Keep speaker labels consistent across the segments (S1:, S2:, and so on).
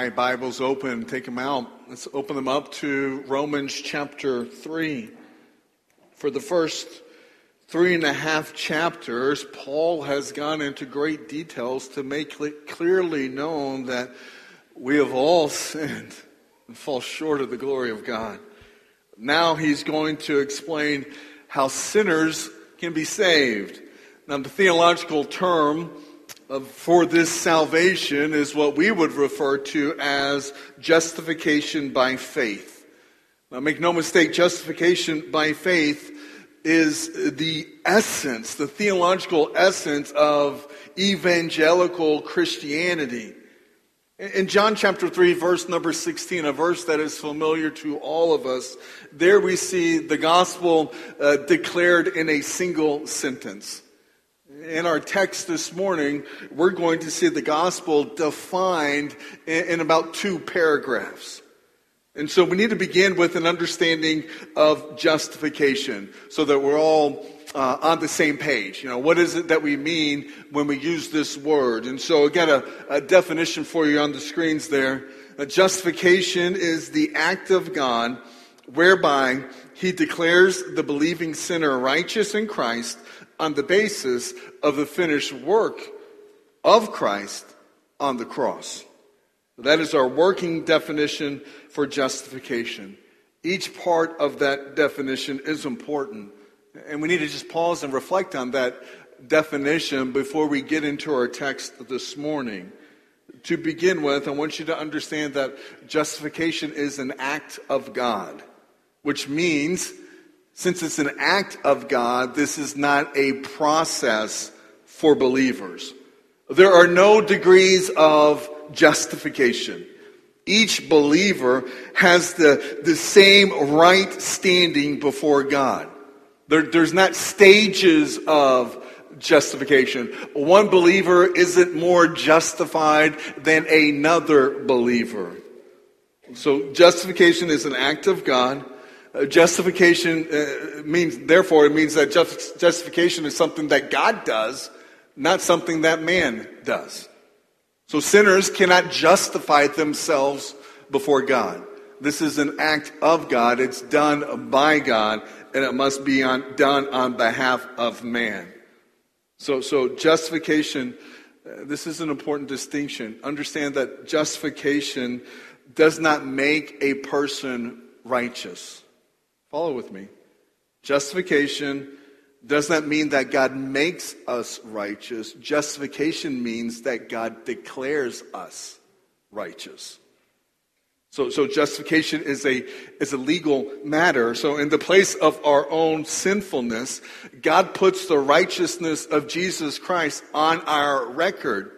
S1: my Bibles open, take them out. Let's open them up to Romans chapter 3. For the first three and a half chapters, Paul has gone into great details to make it clearly known that we have all sinned and fall short of the glory of God. Now he's going to explain how sinners can be saved. Now, the theological term for this salvation is what we would refer to as justification by faith. Now, make no mistake, justification by faith is the essence, the theological essence of evangelical Christianity. In John chapter 3, verse number 16, a verse that is familiar to all of us, there we see the gospel uh, declared in a single sentence in our text this morning, we're going to see the gospel defined in, about two paragraphs. And so we need to begin with an understanding of justification so that we're all uh, on the same page. You know, what is it that we mean when we use this word? And so again, a, a definition for you on the screens there. A justification is the act of God whereby he declares the believing sinner righteous in Christ on the basis of the finished work of Christ on the cross. That is our working definition for justification. Each part of that definition is important. And we need to just pause and reflect on that definition before we get into our text this morning. To begin with, I want you to understand that justification is an act of God, which means since it's an act of God, this is not a process for believers. There are no degrees of justification. Each believer has the, the same right standing before God. There, there's not stages of justification. One believer isn't more justified than another believer. So justification is an act of God. Uh, justification uh, means, therefore, it means that just, justification is something that God does, not something that man does. So sinners cannot justify themselves before God. This is an act of God. It's done by God, and it must be on, done on behalf of man. So, so justification, uh, this is an important distinction. Understand that justification does not make a person righteous. Follow with me. Justification does not mean that God makes us righteous. Justification means that God declares us righteous. So, so justification is a, is a legal matter. So in the place of our own sinfulness, God puts the righteousness of Jesus Christ on our record.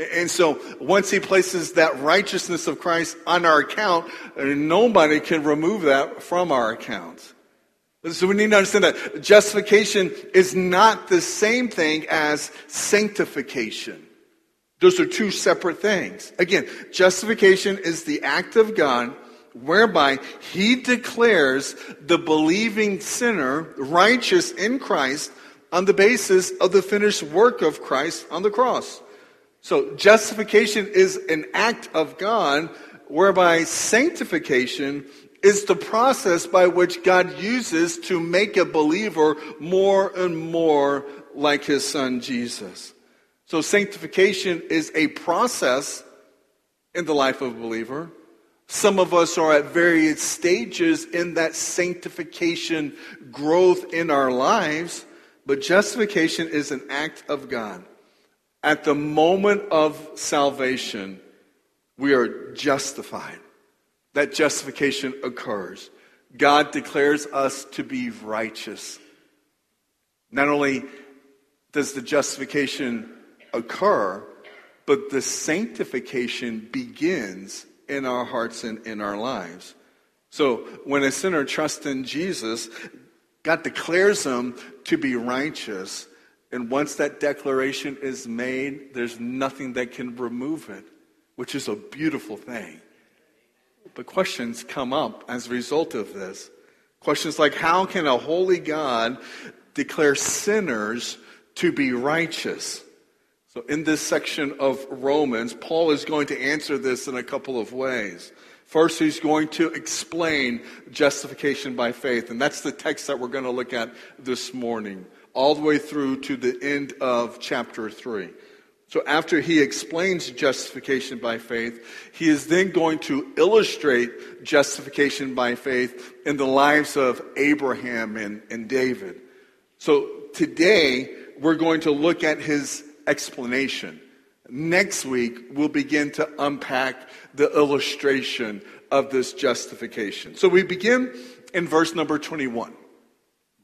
S1: And so once he places that righteousness of Christ on our account, nobody can remove that from our account. So we need to understand that justification is not the same thing as sanctification. Those are two separate things. Again, justification is the act of God whereby he declares the believing sinner righteous in Christ on the basis of the finished work of Christ on the cross. So justification is an act of God, whereby sanctification is the process by which God uses to make a believer more and more like his son Jesus. So sanctification is a process in the life of a believer. Some of us are at various stages in that sanctification growth in our lives, but justification is an act of God. At the moment of salvation, we are justified. That justification occurs. God declares us to be righteous. Not only does the justification occur, but the sanctification begins in our hearts and in our lives. So when a sinner trusts in Jesus, God declares them to be righteous. And once that declaration is made, there's nothing that can remove it, which is a beautiful thing. But questions come up as a result of this. Questions like how can a holy God declare sinners to be righteous? So, in this section of Romans, Paul is going to answer this in a couple of ways. First, he's going to explain justification by faith, and that's the text that we're going to look at this morning, all the way through to the end of chapter 3. So, after he explains justification by faith, he is then going to illustrate justification by faith in the lives of Abraham and, and David. So, today, we're going to look at his explanation. Next week, we'll begin to unpack the illustration of this justification. So we begin in verse number 21.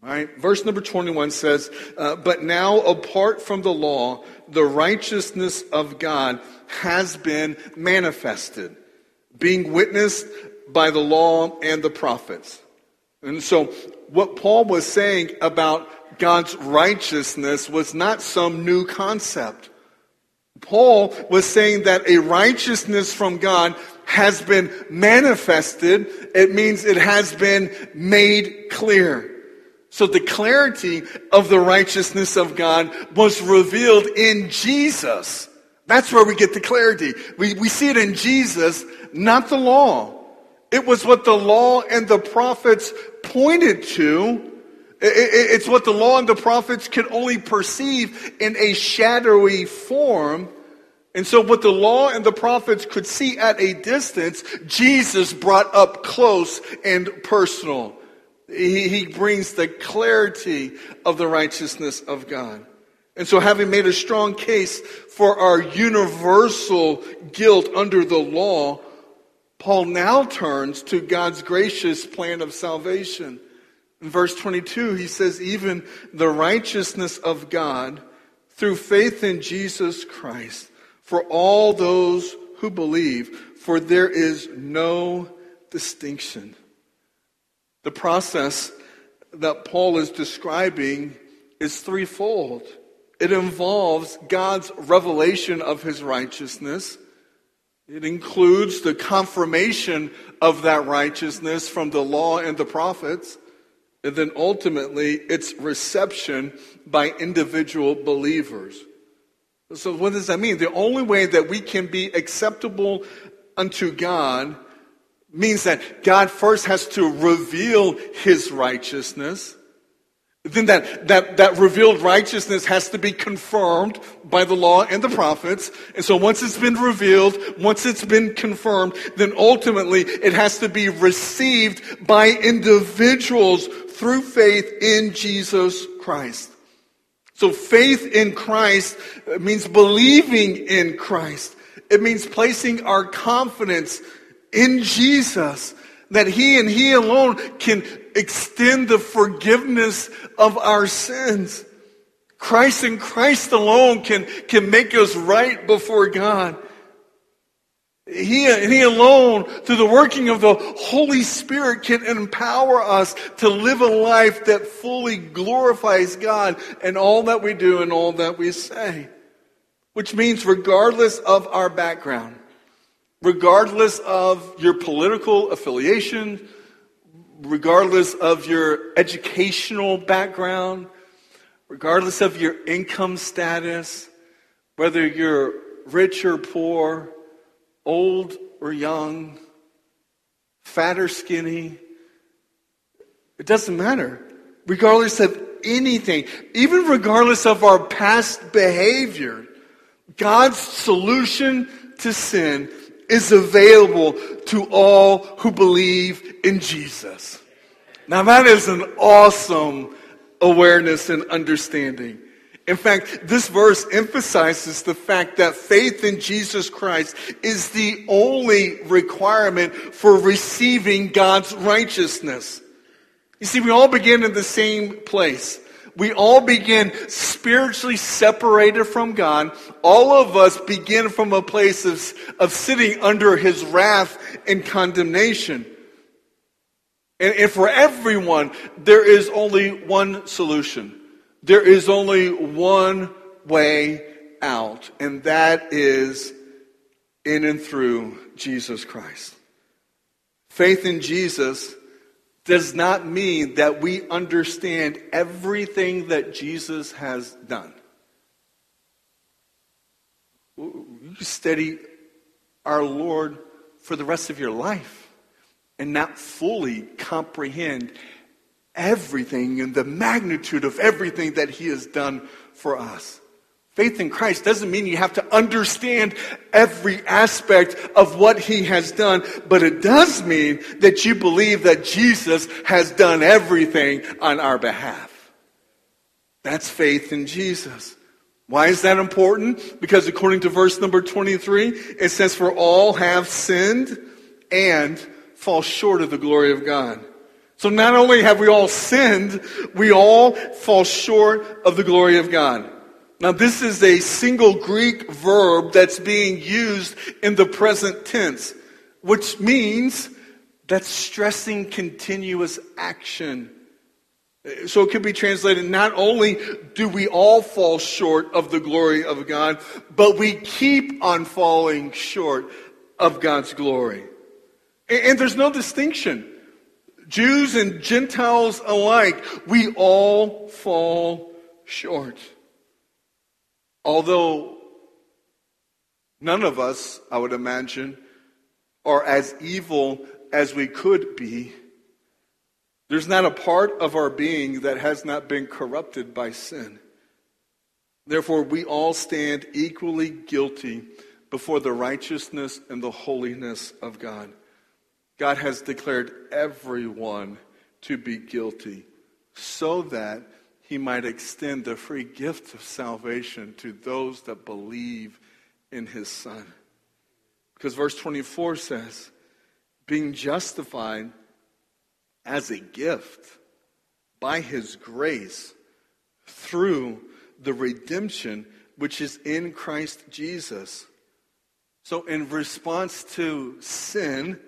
S1: Verse number 21 says, uh, But now, apart from the law, the righteousness of God has been manifested, being witnessed by the law and the prophets. And so, what Paul was saying about God's righteousness was not some new concept. Paul was saying that a righteousness from God has been manifested. It means it has been made clear. So the clarity of the righteousness of God was revealed in Jesus. That's where we get the clarity. We, we see it in Jesus, not the law. It was what the law and the prophets pointed to. It's what the law and the prophets could only perceive in a shadowy form. And so, what the law and the prophets could see at a distance, Jesus brought up close and personal. He, he brings the clarity of the righteousness of God. And so, having made a strong case for our universal guilt under the law, Paul now turns to God's gracious plan of salvation. In verse 22, he says, Even the righteousness of God through faith in Jesus Christ for all those who believe, for there is no distinction. The process that Paul is describing is threefold. It involves God's revelation of his righteousness. It includes the confirmation of that righteousness from the law and the prophets. And then ultimately, its reception by individual believers. So, what does that mean? The only way that we can be acceptable unto God means that God first has to reveal his righteousness. Then that, that, that revealed righteousness has to be confirmed by the law and the prophets. And so once it's been revealed, once it's been confirmed, then ultimately it has to be received by individuals through faith in Jesus Christ. So faith in Christ means believing in Christ. It means placing our confidence in Jesus that He and He alone can extend the forgiveness of our sins. Christ and Christ alone can, can make us right before God. He and He alone, through the working of the Holy Spirit, can empower us to live a life that fully glorifies God in all that we do and all that we say. Which means, regardless of our background, regardless of your political affiliation, regardless of your educational background, regardless of your income status, whether you're rich or poor, old or young, fat or skinny. It doesn't matter. Regardless of anything, even regardless of our past behavior, God's solution to sin is available to all who believe in Jesus. Now that is an awesome awareness and understanding. In fact, this verse emphasizes the fact that faith in Jesus Christ is the only requirement for receiving God's righteousness. You see, we all begin in the same place. We all begin spiritually separated from God. All of us begin from a place of, of sitting under his wrath and condemnation. And, and for everyone, there is only one solution. There is only one way out, and that is in and through Jesus Christ. Faith in Jesus does not mean that we understand everything that Jesus has done. you study our Lord for the rest of your life and not fully comprehend everything and the magnitude of everything that He has done for us. Faith in Christ doesn't mean you have to understand every aspect of what He has done, but it does mean that you believe that Jesus has done everything on our behalf. That's faith in Jesus. Why is that important? Because according to verse number 23, it says, For all have sinned and fall short of the glory of God. So not only have we all sinned, we all fall short of the glory of God. Now, this is a single Greek verb that's being used in the present tense, which means that's stressing continuous action. So it could be translated not only do we all fall short of the glory of God, but we keep on falling short of God's glory. And there's no distinction. Jews and Gentiles alike, we all fall short. Although none of us, I would imagine, are as evil as we could be, there's not a part of our being that has not been corrupted by sin. Therefore, we all stand equally guilty before the righteousness and the holiness of God. God has declared everyone to be guilty so that he might extend the free gift of salvation to those that believe in his Son. Because verse 24 says, being justified as a gift by his grace through the redemption which is in Christ Jesus. So, in response to sin,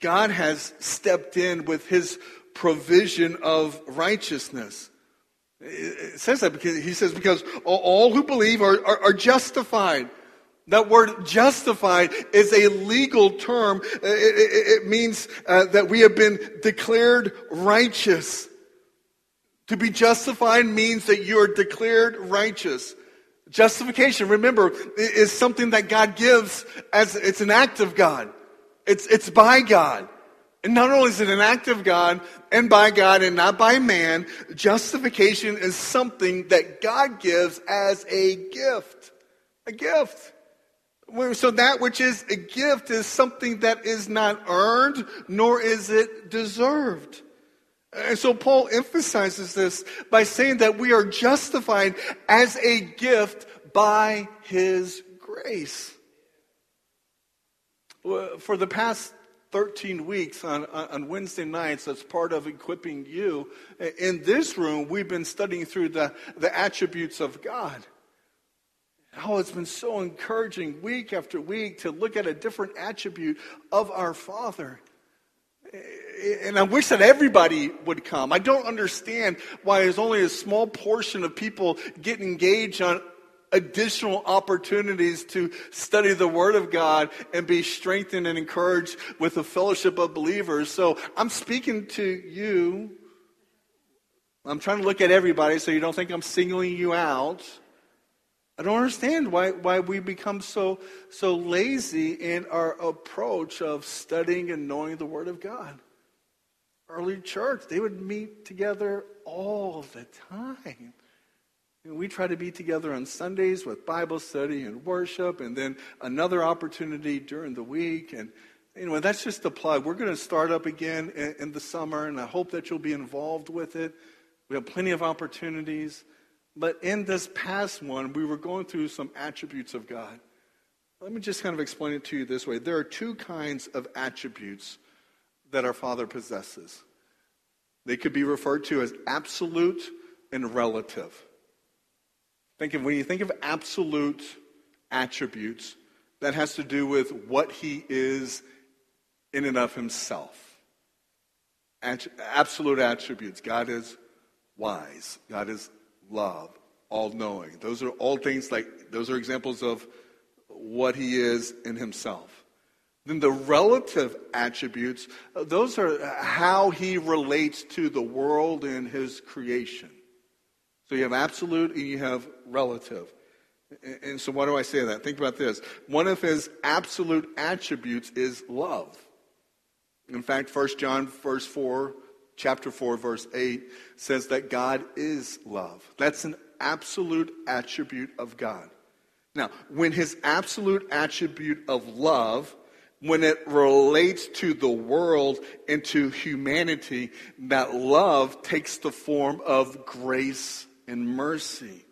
S1: God has stepped in with his provision of righteousness. It says that because he says, because all who believe are, are, are justified. That word justified is a legal term. It, it, it means uh, that we have been declared righteous. To be justified means that you are declared righteous. Justification, remember, is something that God gives as it's an act of God. It's, it's by God. And not only is it an act of God and by God and not by man, justification is something that God gives as a gift. A gift. So that which is a gift is something that is not earned, nor is it deserved. And so Paul emphasizes this by saying that we are justified as a gift by his grace. For the past 13 weeks on, on Wednesday nights as part of equipping you, in this room, we've been studying through the, the attributes of God. Oh, it's been so encouraging week after week to look at a different attribute of our Father. And I wish that everybody would come. I don't understand why there's only a small portion of people get engaged on additional opportunities to study the Word of God and be strengthened and encouraged with the fellowship of believers. So I'm speaking to you. I'm trying to look at everybody so you don't think I'm singling you out. I don't understand why, why we become so, so lazy in our approach of studying and knowing the Word of God. Early church, they would meet together all the time. And we try to be together on Sundays with Bible study and worship, and then another opportunity during the week. And anyway, that's just a plug. We're going to start up again in, in the summer, and I hope that you'll be involved with it. We have plenty of opportunities. But in this past one, we were going through some attributes of God. Let me just kind of explain it to you this way. There are two kinds of attributes that our Father possesses. They could be referred to as absolute and relative. Think of when you think of absolute attributes, that has to do with what he is in and of himself. Absolute attributes. God is wise. God is love, all knowing. Those are all things like, those are examples of what he is in himself. Then the relative attributes, uh, those are how he relates to the world and his creation. So you have absolute and you have relative. And so, why do I say that? Think about this. One of his absolute attributes is love. In fact, 1 John verse 4, chapter 4, verse 8 says that God is love. That's an absolute attribute of God. Now, when his absolute attribute of love, when it relates to the world and to humanity, that love takes the form of grace and mercy.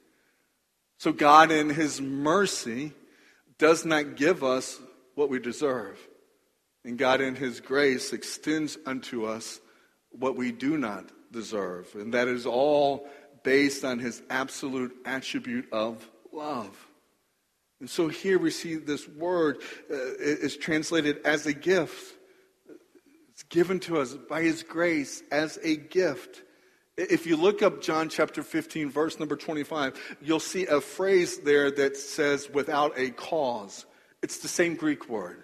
S1: So God, in his mercy, does not give us what we deserve. And God, in his grace, extends unto us what we do not deserve. And that is all based on his absolute attribute of love. And so here we see this word uh, is translated as a gift. It's given to us by his grace as a gift. If you look up John chapter 15, verse number 25, you'll see a phrase there that says without a cause. It's the same Greek word.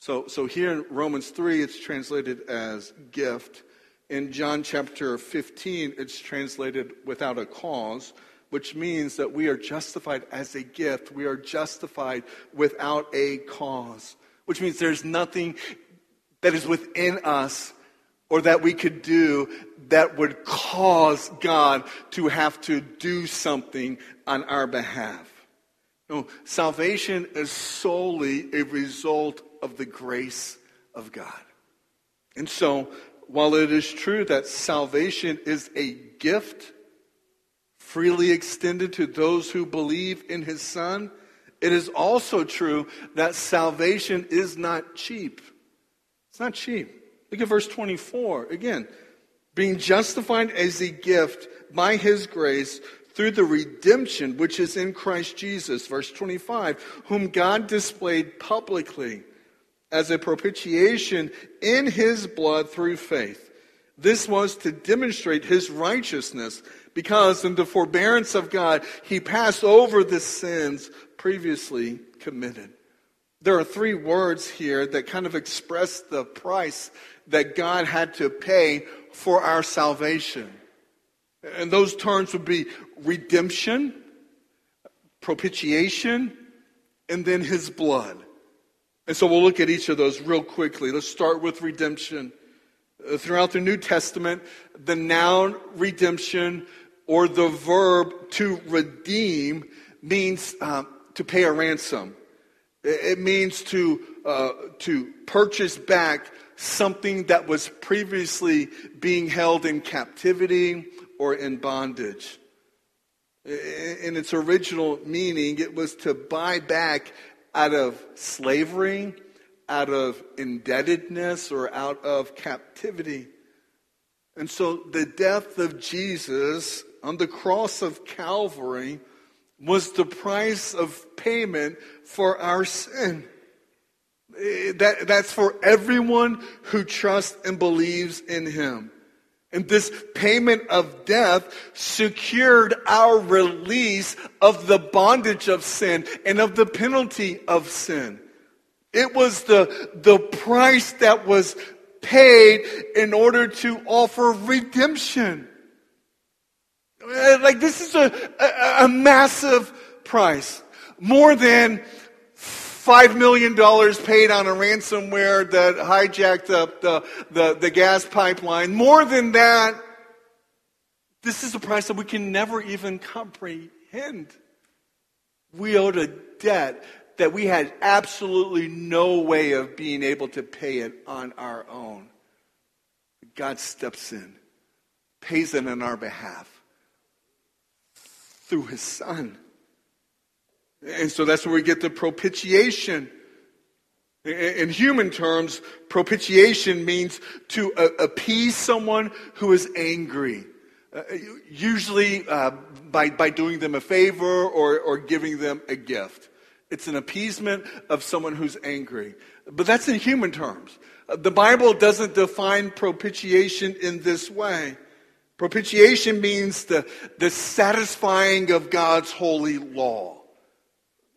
S1: So, so here in Romans 3, it's translated as gift. In John chapter 15, it's translated without a cause, which means that we are justified as a gift. We are justified without a cause, which means there's nothing that is within us or that we could do that would cause God to have to do something on our behalf. No, salvation is solely a result of the grace of God. And so while it is true that salvation is a gift freely extended to those who believe in his Son, it is also true that salvation is not cheap. It's not cheap. Look at verse 24. Again, being justified as a gift by his grace through the redemption which is in Christ Jesus. Verse 25, whom God displayed publicly as a propitiation in his blood through faith. This was to demonstrate his righteousness, because in the forbearance of God, he passed over the sins previously committed. There are three words here that kind of express the price that God had to pay for our salvation. And those terms would be redemption, propitiation, and then his blood. And so we'll look at each of those real quickly. Let's start with redemption. Uh, throughout the New Testament, the noun redemption or the verb to redeem means uh, to pay a ransom. It means to, uh, to purchase back something that was previously being held in captivity or in bondage. In its original meaning, it was to buy back out of slavery, out of indebtedness, or out of captivity. And so the death of Jesus on the cross of Calvary was the price of payment for our sin. Eh, that, that's for everyone who trusts and believes in him. And this payment of death secured our release of the bondage of sin and of the penalty of sin. It was the, the price that was paid in order to offer redemption. Uh, like this is a, a, a massive price. More than $5 million paid on a ransomware that hijacked up the, the, the gas pipeline. More than that, this is a price that we can never even comprehend. We owed a debt that we had absolutely no way of being able to pay it on our own. God steps in, pays it on our behalf through his son. And so that's where we get the propitiation. In human terms, propitiation means to appease someone who is angry, uh, usually uh, by, by doing them a favor or, or giving them a gift. It's an appeasement of someone who's angry. But that's in human terms. Uh, the Bible doesn't define propitiation in this way. Propitiation means the, the satisfying of God's holy law.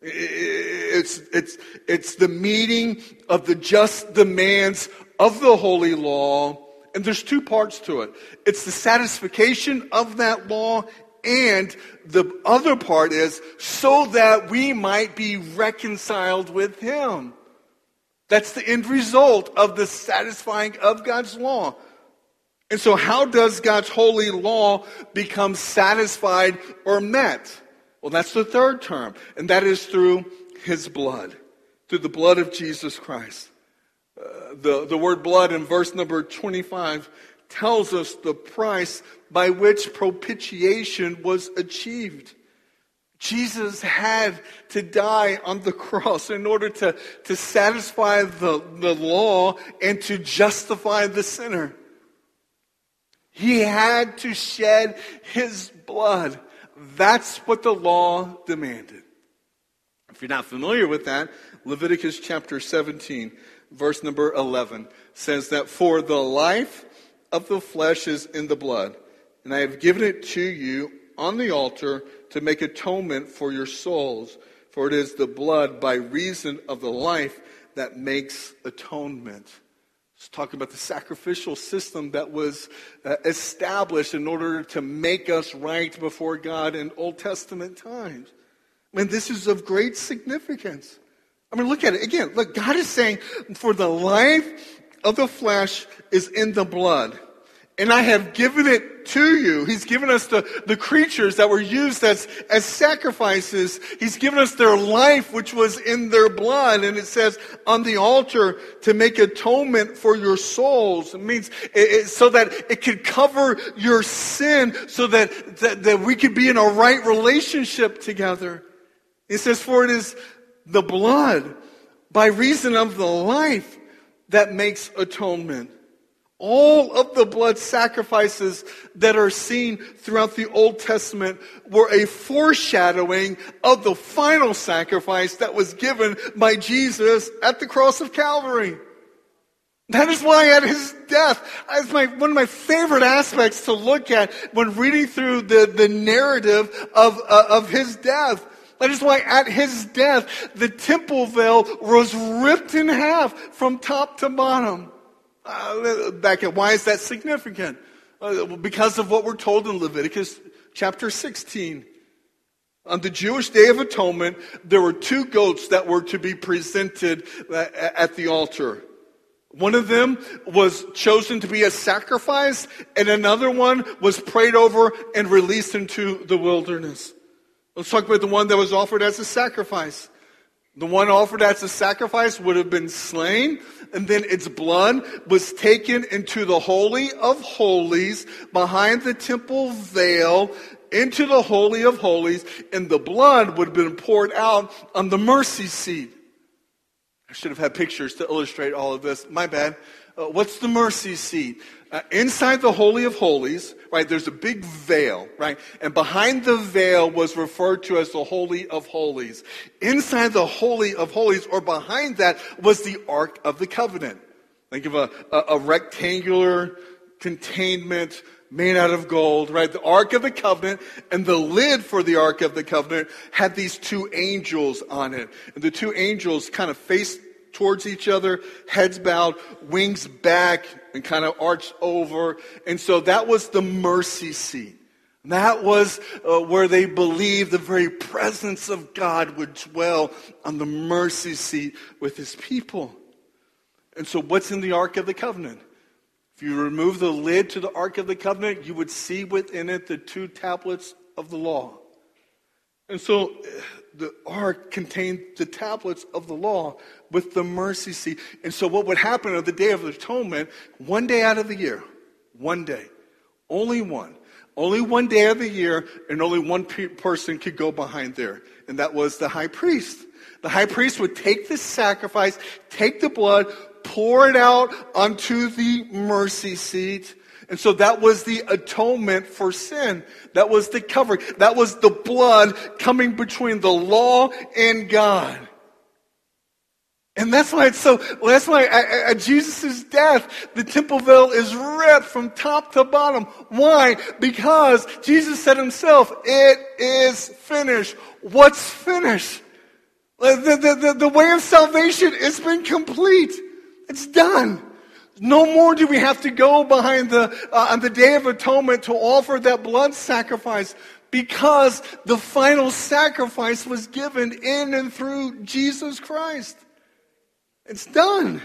S1: It's, it's, it's the meeting of the just demands of the holy law. And there's two parts to it. It's the satisfaction of that law And the other part is so that we might be reconciled with him. That's the end result of the satisfying of God's law. And so, how does God's holy law become satisfied or met? Well, that's the third term, and that is through his blood, through the blood of Jesus Christ. Uh, the, the word blood in verse number 25 tells us the price by which propitiation was achieved. Jesus had to die on the cross in order to, to satisfy the, the law and to justify the sinner. He had to shed his blood. That's what the law demanded. If you're not familiar with that, Leviticus chapter 17, verse number 11 says that for the life of the flesh is in the blood, and I have given it to you on the altar to make atonement for your souls, for it is the blood by reason of the life that makes atonement. It's talking about the sacrificial system that was uh, established in order to make us right before God in Old Testament times. I mean, this is of great significance. I mean, look at it again. Look, God is saying, for the life of the flesh is in the blood and I have given it to you. He's given us the, the creatures that were used as, as sacrifices. He's given us their life, which was in their blood. And it says on the altar to make atonement for your souls. It means it, it, so that it could cover your sin so that, that, that we could be in a right relationship together. It says, for it is the blood by reason of the life that makes atonement. All of the blood sacrifices that are seen throughout the Old Testament were a foreshadowing of the final sacrifice that was given by Jesus at the cross of Calvary. That is why at his death, as my, one of my favorite aspects to look at when reading through the, the narrative of, uh, of his death. That is why at his death, the temple veil was ripped in half from top to bottom. Uh, back at why is that significant? Uh, because of what we're told in Leviticus chapter 16. On the Jewish Day of Atonement, there were two goats that were to be presented uh, at the altar. One of them was chosen to be a sacrifice, and another one was prayed over and released into the wilderness. Let's talk about the one that was offered as a sacrifice. The one offered as a sacrifice would have been slain, and then its blood was taken into the Holy of Holies behind the temple veil into the Holy of Holies, and the blood would have been poured out on the mercy seat. I should have had pictures to illustrate all of this. My bad. Uh, what's the mercy seat? Uh, inside the Holy of Holies, right, there's a big veil, right? And behind the veil was referred to as the Holy of Holies. Inside the Holy of Holies, or behind that, was the Ark of the Covenant. Think of a, a, a rectangular containment made out of gold, right? The Ark of the Covenant and the lid for the Ark of the Covenant had these two angels on it. And the two angels kind of faced towards each other, heads bowed, wings back, and kind of arched over. And so that was the mercy seat. That was uh, where they believed the very presence of God would dwell on the mercy seat with his people. And so, what's in the Ark of the Covenant? If you remove the lid to the Ark of the Covenant, you would see within it the two tablets of the law. And so the ark contained the tablets of the law with the mercy seat. And so what would happen on the Day of Atonement, one day out of the year, one day, only one, only one day of the year, and only one pe- person could go behind there, and that was the high priest. The high priest would take the sacrifice, take the blood, pour it out onto the mercy seat, and so that was the atonement for sin. That was the covering. That was the blood coming between the law and God. And that's why it's so, that's why at Jesus' death, the temple veil is ripped from top to bottom. Why? Because Jesus said himself, it is finished. What's finished? The, the, the, the way of salvation has been complete. It's done. No more do we have to go behind the, uh, on the Day of Atonement to offer that blood sacrifice because the final sacrifice was given in and through Jesus Christ. It's done.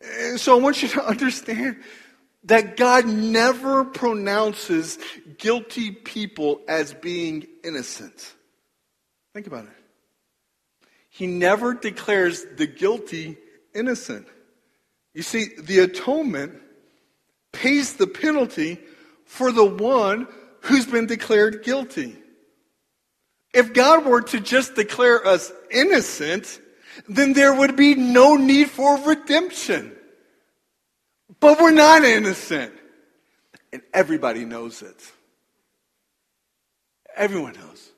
S1: And so I want you to understand that God never pronounces guilty people as being innocent. Think about it. He never declares the guilty innocent. You see, the atonement pays the penalty for the one who's been declared guilty. If God were to just declare us innocent, then there would be no need for redemption. But we're not innocent. And everybody knows it. Everyone knows.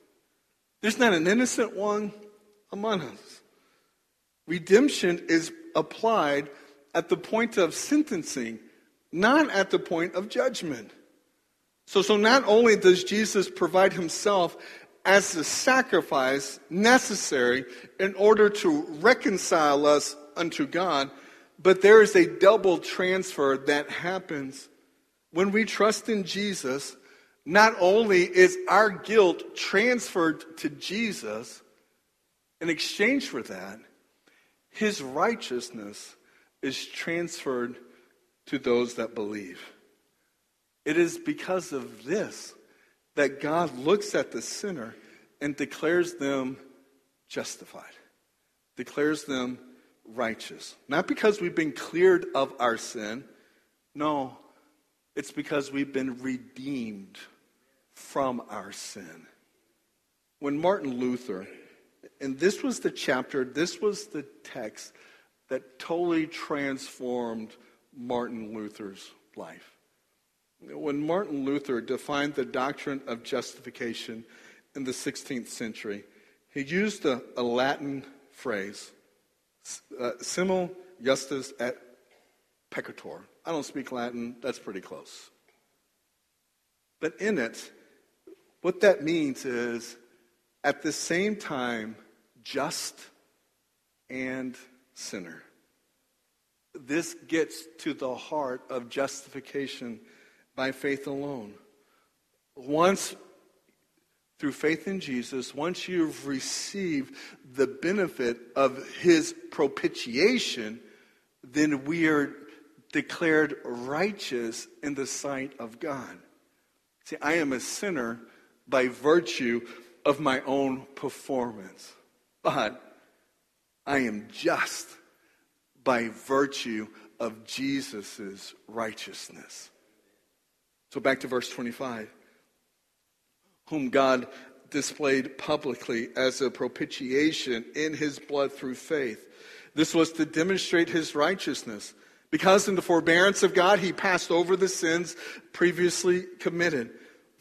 S1: There's not an innocent one among us. Redemption is applied at the point of sentencing, not at the point of judgment. So, so not only does Jesus provide himself as the sacrifice necessary in order to reconcile us unto God, but there is a double transfer that happens when we trust in Jesus. Not only is our guilt transferred to Jesus, in exchange for that, his righteousness is transferred to those that believe. It is because of this that God looks at the sinner and declares them justified, declares them righteous. Not because we've been cleared of our sin. No, it's because we've been redeemed from our sin. When Martin Luther, and this was the chapter, this was the text that totally transformed Martin Luther's life. When Martin Luther defined the doctrine of justification in the 16th century, he used a, a Latin phrase, uh, simul justus et peccator. I don't speak Latin, that's pretty close. But in it, what that means is at the same time, just and sinner. This gets to the heart of justification by faith alone. Once, through faith in Jesus, once you've received the benefit of his propitiation, then we are declared righteous in the sight of God. See, I am a sinner by virtue of my own performance, but I am just by virtue of Jesus' righteousness. So back to verse 25. Whom God displayed publicly as a propitiation in his blood through faith. This was to demonstrate his righteousness. Because in the forbearance of God, he passed over the sins previously committed.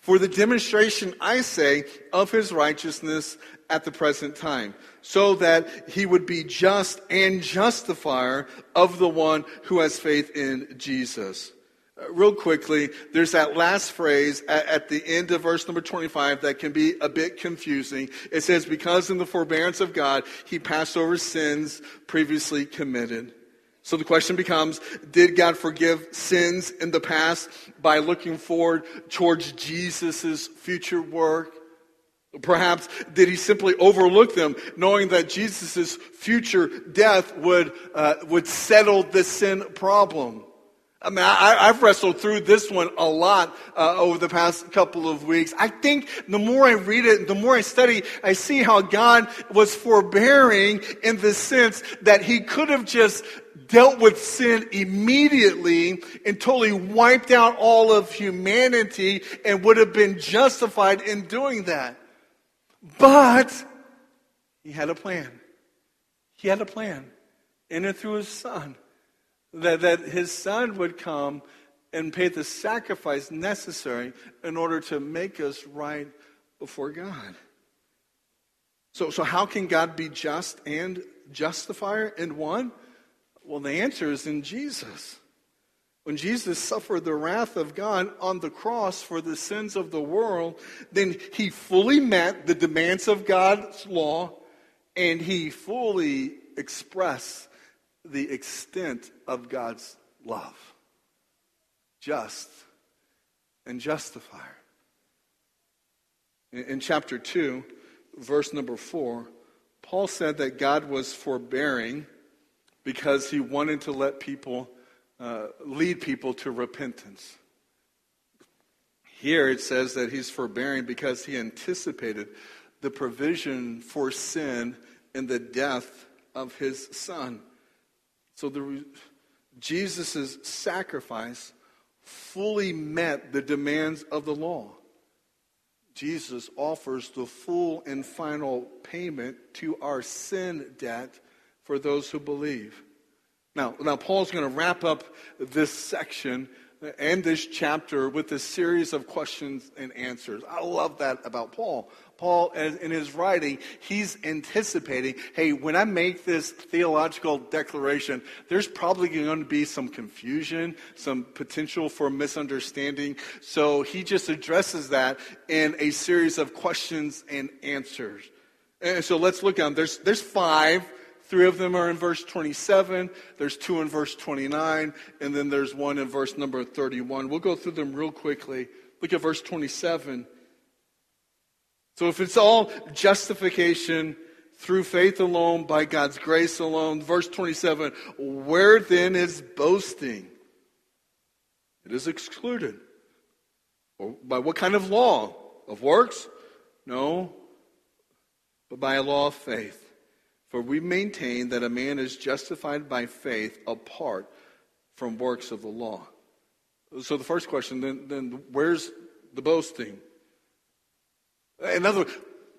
S1: For the demonstration, I say, of his righteousness at the present time, so that he would be just and justifier of the one who has faith in Jesus. Uh, real quickly, there's that last phrase at, at, the end of verse number 25 that can be a bit confusing. It says, Because in the forbearance of God, he passed over sins previously committed. So the question becomes Did God forgive sins in the past by looking forward towards Jesus' future work? Perhaps did he simply overlook them, knowing that Jesus' future death would, uh, would settle the sin problem? I mean, I, have wrestled through this one a lot uh, over the past couple of weeks. I think the more I read it, the more I study, I see how God was forbearing in the sense that He could have just dealt with sin immediately and totally wiped out all of humanity and would have been justified in doing that. But He had a plan. He had a plan and through His Son that, that his son would come and pay the sacrifice necessary in order to make us right before God. So, so how can God be just and justifier in one? Well, the answer is in Jesus. When Jesus suffered the wrath of God on the cross for the sins of the world, then he fully met the demands of God's law and he fully expressed the extent of God's love. Just and justifier. In, in chapter 2, verse number 4, Paul said that God was forbearing because he wanted to let people, uh, lead people to repentance. Here it says that he's forbearing because he anticipated the provision for sin in the death of his son. So the, Jesus' sacrifice fully met the demands of the law. Jesus offers the full and final payment to our sin debt for those who believe. Now, now Paul's going to wrap up this section and this chapter with a series of questions and answers. I love that about Paul. Paul, in his writing, he's anticipating hey, when I make this theological declaration, there's probably going to be some confusion, some potential for misunderstanding. So he just addresses that in a series of questions and answers. And so let's look at them. There's, there's five Three of them are in verse 27, there's two in verse 29, and then there's one in verse number 31. We'll go through them real quickly. Look at verse 27. So if it's all justification through faith alone, by God's grace alone, verse 27, where then is boasting? It is excluded. Or by what kind of law? Of works? No, but by a law of faith. For we maintain that a man is justified by faith apart from works of the law. So the first question then, then where's the boasting? In other words,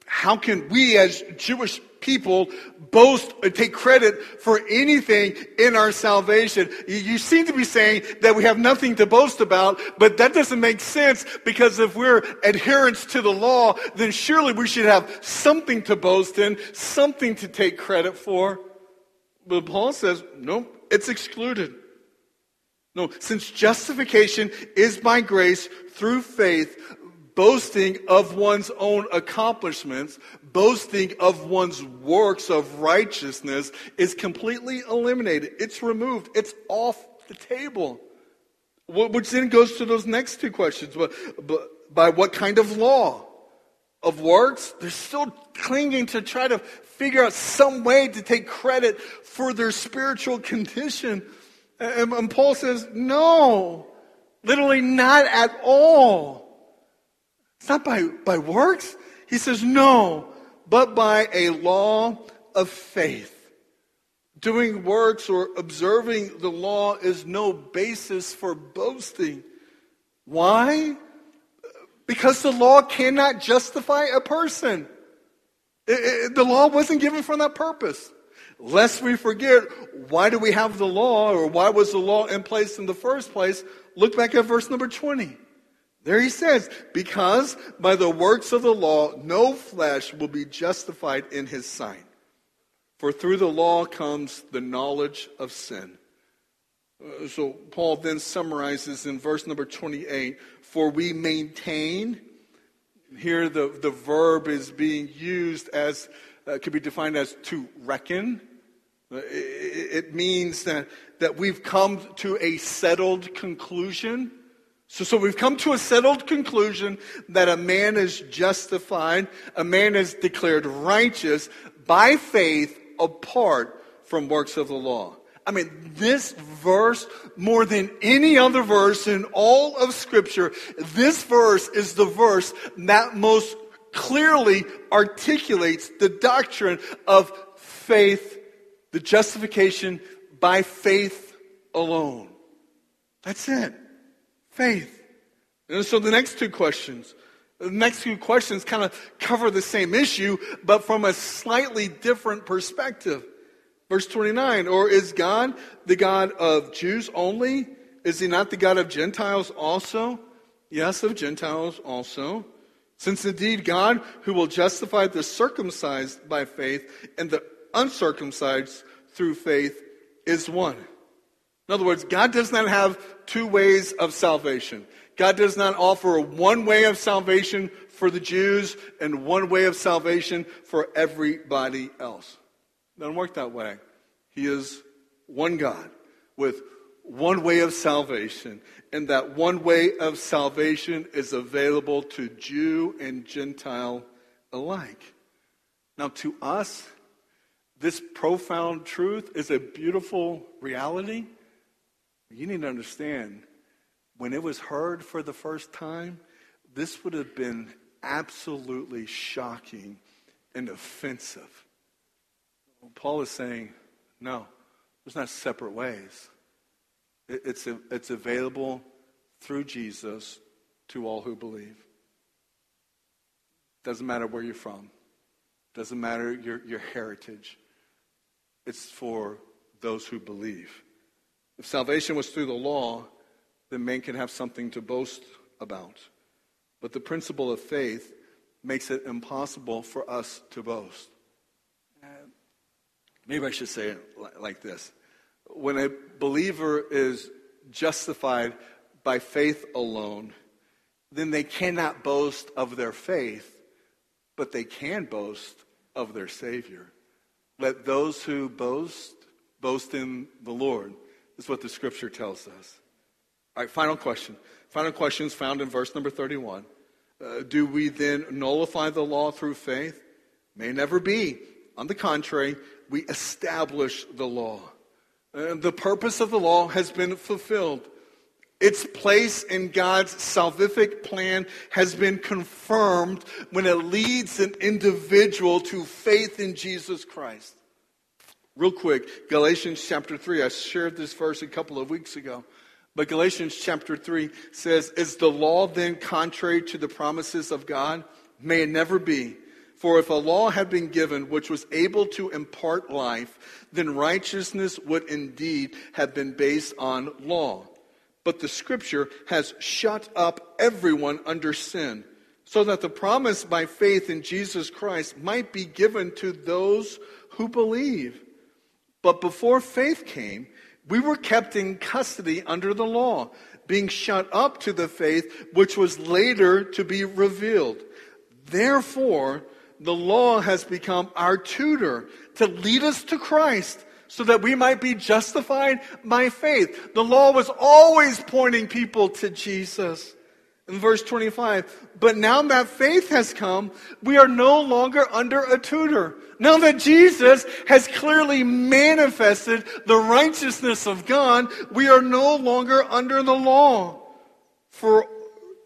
S1: how can we as Jewish people boast or take credit for anything in our salvation? You seem to be saying that we have nothing to boast about, but that doesn't make sense because if we're adherents to the law, then surely we should have something to boast in, something to take credit for. But Paul says, no, it's excluded. No, since justification is by grace through faith, boasting of one's own accomplishments, boasting of one's works of righteousness is completely eliminated. It's removed. It's off the table. Which then goes to those next two questions. But, but by what kind of law? Of works? They're still clinging to try to figure out some way to take credit for their spiritual condition. And, and Paul says, no, literally not at all. It's not by, by works. He says, no, but by a law of faith. Doing works or observing the law is no basis for boasting. Why? Because the law cannot justify a person. It, it, the law wasn't given for that purpose. Lest we forget, why do we have the law or why was the law in place in the first place? Look back at verse number 20. There he says, because by the works of the law, no flesh will be justified in his sight. For through the law comes the knowledge of sin. Uh, so Paul then summarizes in verse number 28 For we maintain, here the, the verb is being used as, uh, could be defined as to reckon. Uh, it, it means that, that we've come to a settled conclusion so, so we've come to a settled conclusion that a man is justified, a man is declared righteous by faith apart from works of the law. I mean, this verse, more than any other verse in all of Scripture, this verse is the verse that most clearly articulates the doctrine of faith, the justification by faith alone. That's it. Faith. And so the next two questions, the next two questions kind of cover the same issue, but from a slightly different perspective. Verse 29, or is God the God of Jews only? Is he not the God of Gentiles also? Yes, of Gentiles also. Since indeed God, who will justify the circumcised by faith and the uncircumcised through faith, is one. In other words, God does not have two ways of salvation. God does not offer one way of salvation for the Jews and one way of salvation for everybody else. It doesn't work that way. He is one God with one way of salvation, and that one way of salvation is available to Jew and Gentile alike. Now, to us, this profound truth is a beautiful reality. You need to understand, when it was heard for the first time, this would have been absolutely shocking and offensive. Paul is saying, no, there's not separate ways. It's, it's available through Jesus to all who believe. Doesn't matter where you're from. Doesn't matter your, your heritage. It's for those who believe. If salvation was through the law, then men can have something to boast about. But the principle of faith makes it impossible for us to boast. Uh, maybe I should say it like this. When a believer is justified by faith alone, then they cannot boast of their faith, but they can boast of their Savior. Let those who boast boast in the Lord, is what the scripture tells us. All right, final question. Final question is found in verse number 31. Uh, do we then nullify the law through faith? May never be. On the contrary, we establish the law. Uh, the purpose of the law has been fulfilled. Its place in God's salvific plan has been confirmed when it leads an individual to faith in Jesus Christ. Real quick, Galatians chapter 3. I shared this verse a couple of weeks ago. But Galatians chapter 3 says, Is the law then contrary to the promises of God? May it never be. For if a law had been given which was able to impart life, then righteousness would indeed have been based on law. But the scripture has shut up everyone under sin, so that the promise by faith in Jesus Christ might be given to those who believe. But before faith came, we were kept in custody under the law, being shut up to the faith which was later to be revealed. Therefore, the law has become our tutor to lead us to Christ so that we might be justified by faith. The law was always pointing people to Jesus. In verse 25, but now that faith has come, we are no longer under a tutor. Now that Jesus has clearly manifested the righteousness of God, we are no longer under the law. For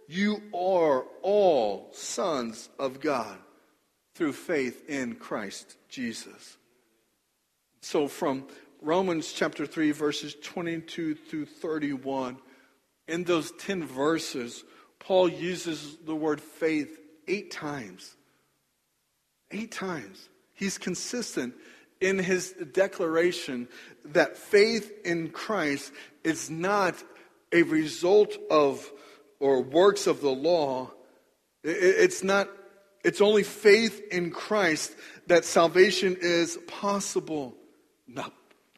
S1: you are all sons of God through faith in Christ Jesus. So from Romans chapter 3, verses 22 through 31, in those 10 verses, Paul uses the word faith eight times. Eight times. He's consistent in his declaration that faith in Christ is not a result of or works of the law. It's not it's only faith in Christ that salvation is possible. Not,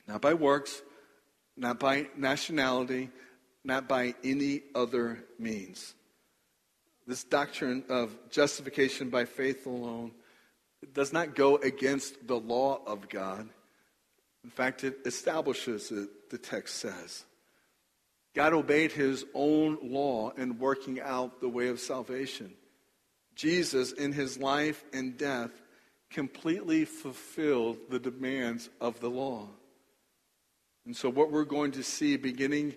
S1: not by works, not by nationality, not by any other means. This doctrine of justification by faith alone does not go against the law of God. In fact, it establishes it, the text says. God obeyed his own law in working out the way of salvation. Jesus, in his life and death, completely fulfilled the demands of the law. And so, what we're going to see beginning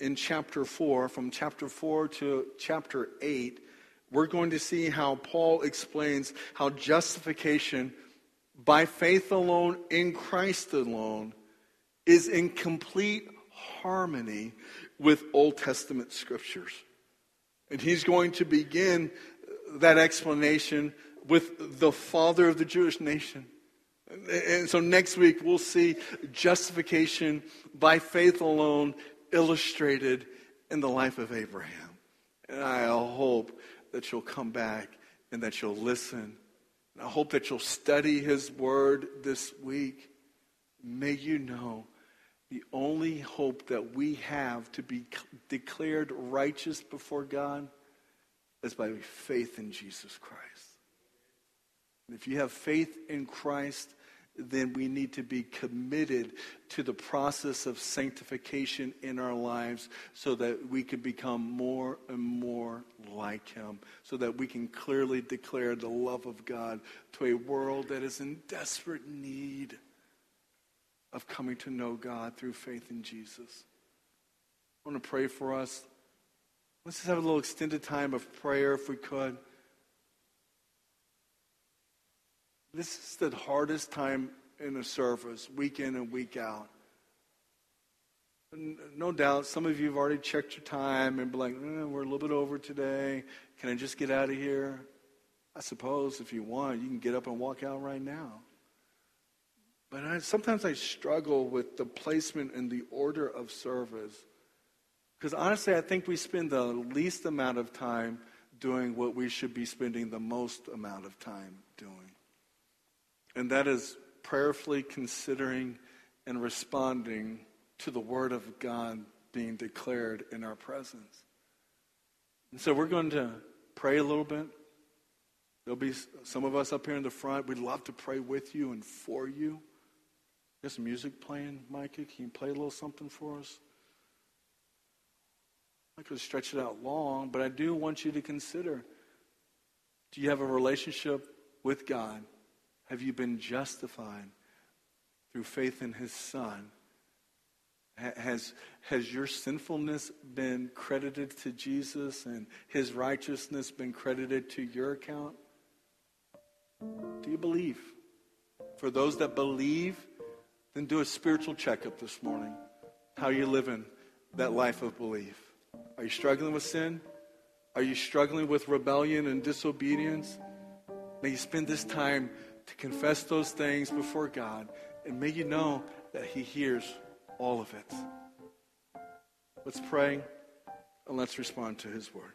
S1: in chapter 4, from chapter 4 to chapter 8, we're going to see how Paul explains how justification by faith alone in Christ alone is in complete harmony with Old Testament scriptures. And he's going to begin that explanation with the father of the Jewish nation. And so next week we'll see justification by faith alone illustrated in the life of Abraham. And I hope that you'll come back and that you'll listen. And I hope that you'll study his word this week. May you know the only hope that we have to be declared righteous before God is by faith in Jesus Christ. And if you have faith in Christ then we need to be committed to the process of sanctification in our lives so that we can become more and more like Him, so that we can clearly declare the love of God to a world that is in desperate need of coming to know God through faith in Jesus. I want to pray for us. Let's just have a little extended time of prayer if we could. This is the hardest time in a service, week in and week out. No doubt, some of you have already checked your time and be like, eh, we're a little bit over today. Can I just get out of here? I suppose if you want, you can get up and walk out right now. But I, sometimes I struggle with the placement and the order of service. Because honestly, I think we spend the least amount of time doing what we should be spending the most amount of time doing. And that is prayerfully considering and responding to the Word of God being declared in our presence. And so we're going to pray a little bit. There'll be some of us up here in the front. We'd love to pray with you and for you. There's music playing, Micah. Can you play a little something for us? I could stretch it out long, but I do want you to consider do you have a relationship with God? Have you been justified through faith in His Son? Has, has your sinfulness been credited to Jesus and His righteousness been credited to your account? Do you believe? For those that believe, then do a spiritual checkup this morning. How are you living that life of belief? Are you struggling with sin? Are you struggling with rebellion and disobedience? May you spend this time to confess those things before God, and may you know that He hears all of it. Let's pray and let's respond to His word.